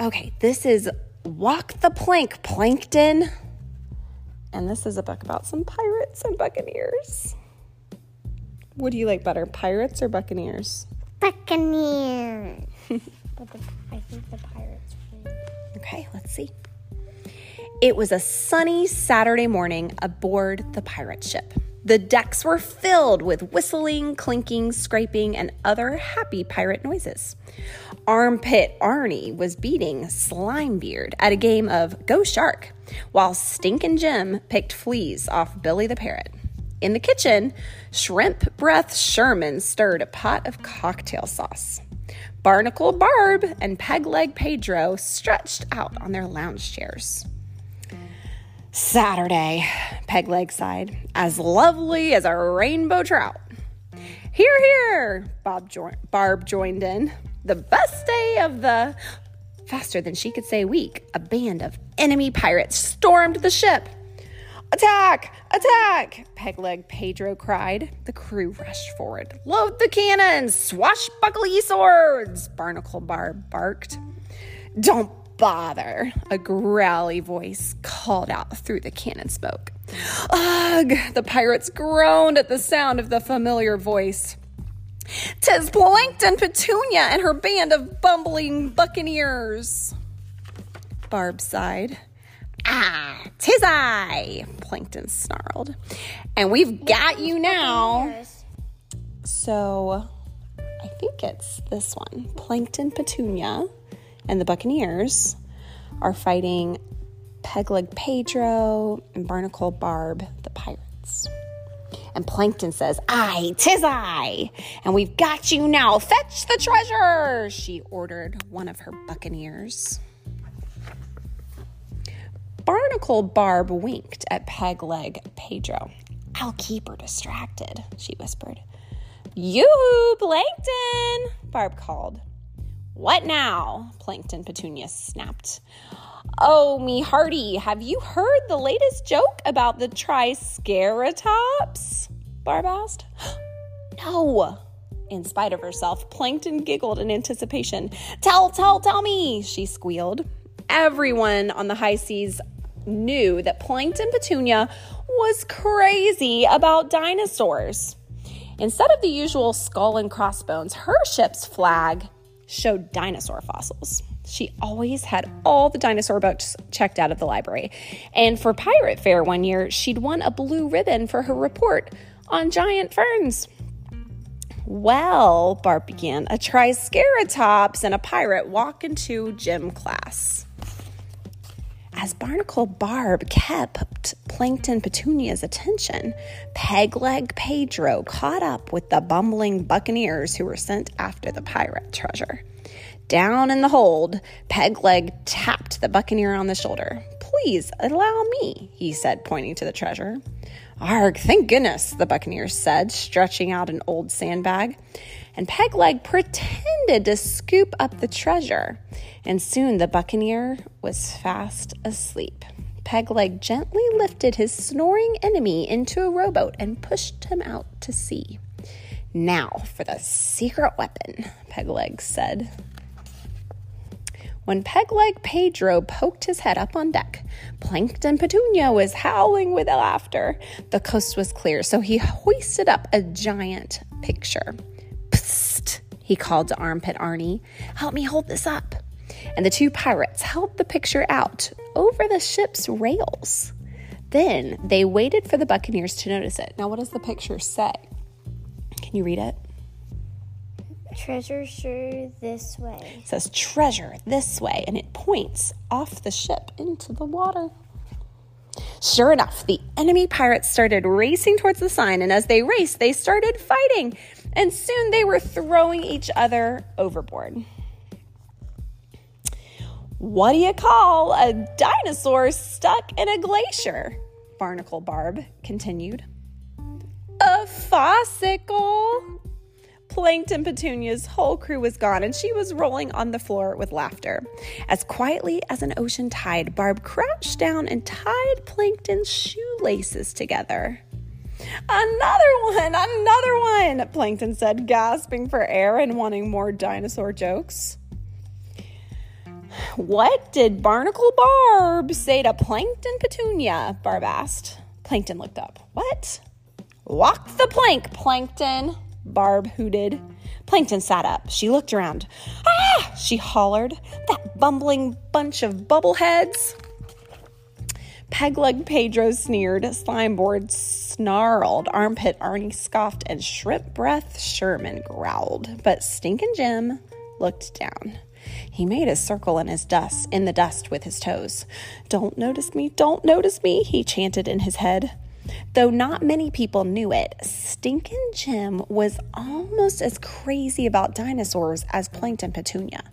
Okay, this is Walk the Plank, Plankton. And this is a book about some pirates and buccaneers. What do you like better, pirates or buccaneers? Buccaneers. but the, I think the pirates win. Okay, let's see. It was a sunny Saturday morning aboard the pirate ship. The decks were filled with whistling, clinking, scraping, and other happy pirate noises. Armpit Arnie was beating Slimebeard at a game of Go Shark, while Stinkin' Jim picked fleas off Billy the Parrot. In the kitchen, Shrimp Breath Sherman stirred a pot of cocktail sauce. Barnacle Barb and Pegleg Pedro stretched out on their lounge chairs. Saturday, Pegleg sighed, as lovely as a rainbow trout. Here, here, Bob jo- Barb joined in. The best day of the. Faster than she could say week, a band of enemy pirates stormed the ship. Attack! Attack! Pegleg Pedro cried. The crew rushed forward. Load the cannons! Swashbuckle ye swords! Barnacle Barb barked. Don't bother, a growly voice called out through the cannon smoke. Ugh! The pirates groaned at the sound of the familiar voice. Tis Plankton Petunia and her band of bumbling buccaneers. Barb sighed. Ah, tis I, Plankton snarled. And we've got you now. So I think it's this one. Plankton Petunia and the Buccaneers are fighting Pegleg Pedro and Barnacle Barb, the pirates. And Plankton says, Aye, tis I, and we've got you now. Fetch the treasure, she ordered one of her buccaneers. Barnacle Barb winked at Pegleg Pedro. I'll keep her distracted, she whispered. You, Plankton, Barb called. What now? Plankton Petunia snapped. Oh, me hearty, have you heard the latest joke about the Triceratops? Barb asked. no. In spite of herself, Plankton giggled in anticipation. Tell, tell, tell me, she squealed. Everyone on the high seas knew that Plankton Petunia was crazy about dinosaurs. Instead of the usual skull and crossbones, her ship's flag showed dinosaur fossils. She always had all the dinosaur books checked out of the library. And for Pirate Fair one year, she'd won a blue ribbon for her report on giant ferns. Well, Barb began, a triceratops and a pirate walk into gym class. As Barnacle Barb kept Plankton Petunia's attention, Pegleg Pedro caught up with the bumbling buccaneers who were sent after the pirate treasure. Down in the hold, Pegleg tapped the buccaneer on the shoulder. Please allow me, he said, pointing to the treasure. Arg, thank goodness, the buccaneer said, stretching out an old sandbag. And Pegleg pretended to scoop up the treasure, and soon the buccaneer was fast asleep. Pegleg gently lifted his snoring enemy into a rowboat and pushed him out to sea. Now for the secret weapon, Pegleg said. When Pegleg Pedro poked his head up on deck, Plankton Petunia was howling with laughter. The coast was clear, so he hoisted up a giant picture. Psst, he called to Armpit Arnie. Help me hold this up. And the two pirates held the picture out over the ship's rails. Then they waited for the buccaneers to notice it. Now, what does the picture say? Can you read it? Treasure sure this way. It says treasure this way, and it points off the ship into the water. Sure enough, the enemy pirates started racing towards the sign, and as they raced, they started fighting, and soon they were throwing each other overboard. What do you call a dinosaur stuck in a glacier? Barnacle Barb continued. A fossicle. Plankton Petunia's whole crew was gone, and she was rolling on the floor with laughter. As quietly as an ocean tide, Barb crouched down and tied Plankton's shoelaces together. Another one, another one, Plankton said, gasping for air and wanting more dinosaur jokes. What did Barnacle Barb say to Plankton Petunia? Barb asked. Plankton looked up. What? Walk the plank, Plankton, Barb hooted. Plankton sat up. She looked around. Ah! She hollered. That bumbling bunch of bubbleheads. Pegleg Pedro sneered. Slimebeard snarled. Armpit Arnie scoffed. And Shrimp Breath Sherman growled. But Stinkin' Jim looked down. He made a circle in his dust in the dust with his toes. Don't notice me, don't notice me, he chanted in his head. Though not many people knew it, Stinkin' Jim was almost as crazy about dinosaurs as Plankton Petunia.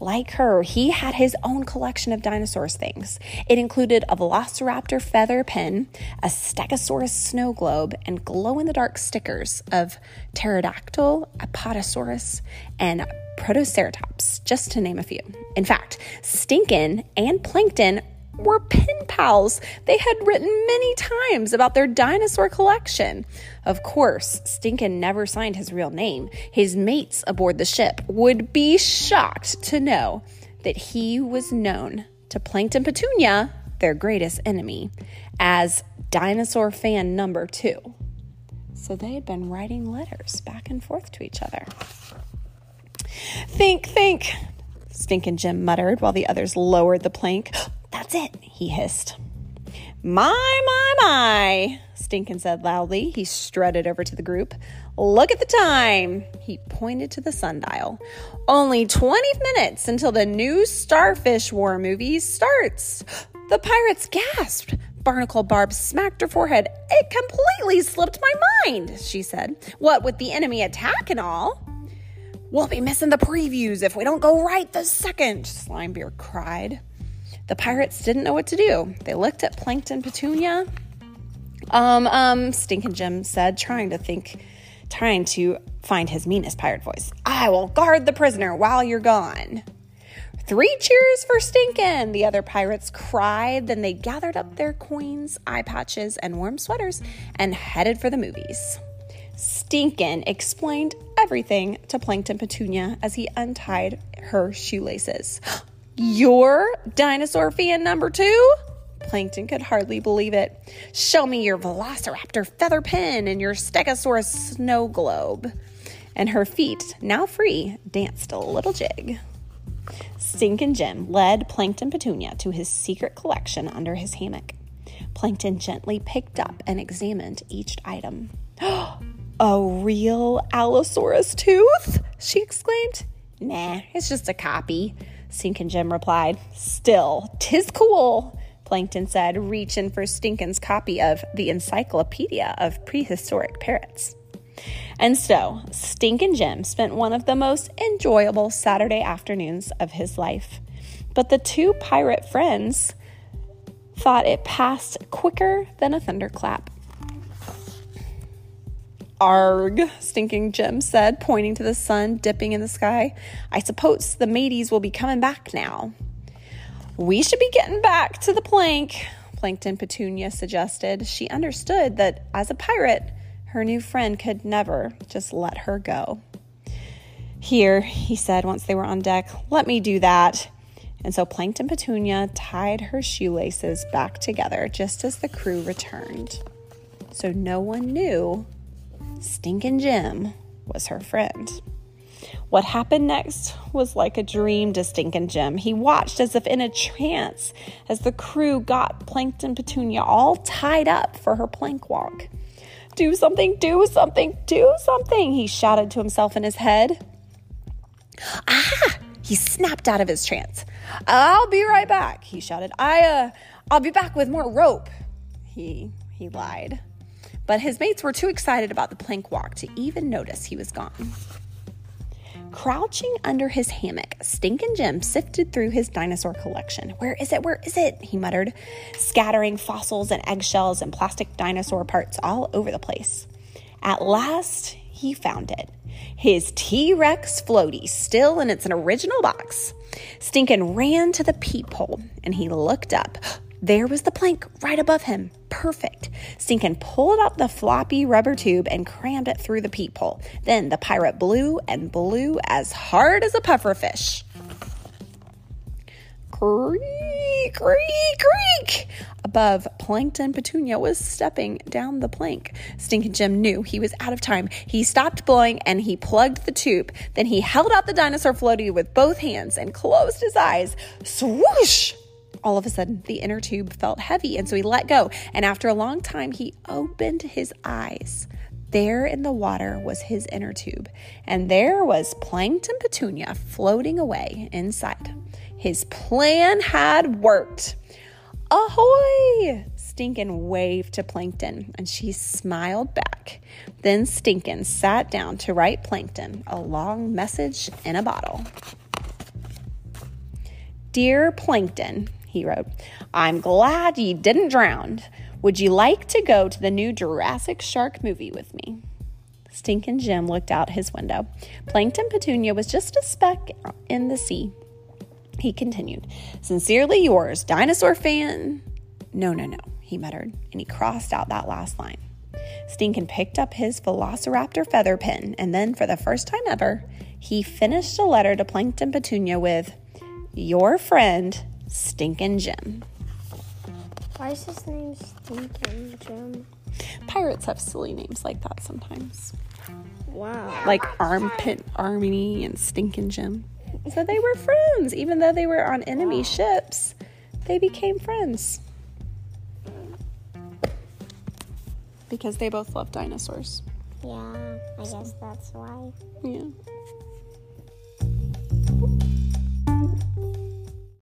Like her, he had his own collection of dinosaurs things. It included a velociraptor feather pen, a stegosaurus snow globe, and glow in the dark stickers of pterodactyl, apatosaurus, and protoceratops, just to name a few. In fact, Stinkin' and Plankton were pen pals. They had written many times about their dinosaur collection. Of course, Stinkin never signed his real name. His mates aboard the ship would be shocked to know that he was known to Plankton Petunia, their greatest enemy, as dinosaur fan number two. So they had been writing letters back and forth to each other. Think, think, Stinkin' Jim muttered while the others lowered the plank. That's it, he hissed. My, my, my, Stinkin said loudly. He strutted over to the group. Look at the time. He pointed to the sundial. Only 20 minutes until the new Starfish War movie starts. The pirates gasped. Barnacle Barb smacked her forehead. It completely slipped my mind, she said. What with the enemy attack and all? We'll be missing the previews if we don't go right this second, Slimebeard cried. The pirates didn't know what to do. They looked at Plankton Petunia. Um, um, Stinkin' Jim said, trying to think, trying to find his meanest pirate voice. I will guard the prisoner while you're gone. Three cheers for Stinkin', the other pirates cried. Then they gathered up their coins, eye patches, and warm sweaters and headed for the movies. Stinkin' explained everything to Plankton Petunia as he untied her shoelaces. Your dinosaur fan number two? Plankton could hardly believe it. Show me your velociraptor feather pen and your stegosaurus snow globe. And her feet, now free, danced a little jig. Stinkin' Jim led Plankton Petunia to his secret collection under his hammock. Plankton gently picked up and examined each item. a real Allosaurus tooth? she exclaimed. Nah, it's just a copy, Stinkin' Jim replied. Still, tis cool, Plankton said, reaching for Stinkin's copy of the Encyclopedia of Prehistoric Parrots. And so, Stinkin' Jim spent one of the most enjoyable Saturday afternoons of his life. But the two pirate friends thought it passed quicker than a thunderclap. Arg, Stinking Jim said, pointing to the sun dipping in the sky. I suppose the mateys will be coming back now. We should be getting back to the plank, Plankton Petunia suggested. She understood that as a pirate, her new friend could never just let her go. Here, he said once they were on deck, let me do that. And so Plankton Petunia tied her shoelaces back together just as the crew returned. So no one knew Stinkin' Jim was her friend. What happened next was like a dream to Stinkin' Jim. He watched as if in a trance as the crew got Plankton Petunia all tied up for her plank walk. Do something, do something, do something, he shouted to himself in his head. Ah! He snapped out of his trance. I'll be right back, he shouted. I uh I'll be back with more rope. He he lied but his mates were too excited about the plank walk to even notice he was gone. Crouching under his hammock, Stinkin' Jim sifted through his dinosaur collection. Where is it? Where is it? He muttered, scattering fossils and eggshells and plastic dinosaur parts all over the place. At last, he found it. His T Rex floaty, still in its original box. Stinkin' ran to the peephole and he looked up. There was the plank right above him. Perfect. Stinkin pulled out the floppy rubber tube and crammed it through the peephole. Then the pirate blew and blew as hard as a pufferfish. creak, creak, creak. Above, Plankton Petunia was stepping down the plank. Stinking Jim knew he was out of time. He stopped blowing and he plugged the tube. Then he held out the dinosaur floaty with both hands and closed his eyes. Swoosh! All of a sudden, the inner tube felt heavy, and so he let go. And after a long time, he opened his eyes. There in the water was his inner tube, and there was Plankton Petunia floating away inside. His plan had worked. Ahoy! Stinkin waved to Plankton, and she smiled back. Then Stinkin sat down to write Plankton a long message in a bottle. Dear Plankton, he wrote, I'm glad you didn't drown. Would you like to go to the new Jurassic Shark movie with me? Stinkin' Jim looked out his window. Plankton Petunia was just a speck in the sea. He continued, Sincerely yours, dinosaur fan. No, no, no, he muttered, and he crossed out that last line. Stinkin picked up his velociraptor feather pen, and then, for the first time ever, he finished a letter to Plankton Petunia with, Your friend, Stinkin' Jim. Why is his name Stinking Jim? Pirates have silly names like that sometimes. Wow. Like Armpit Arnie and Stinkin' Jim. So they were friends. Even though they were on enemy ships, they became friends. Because they both love dinosaurs. Yeah, I guess that's why. Yeah.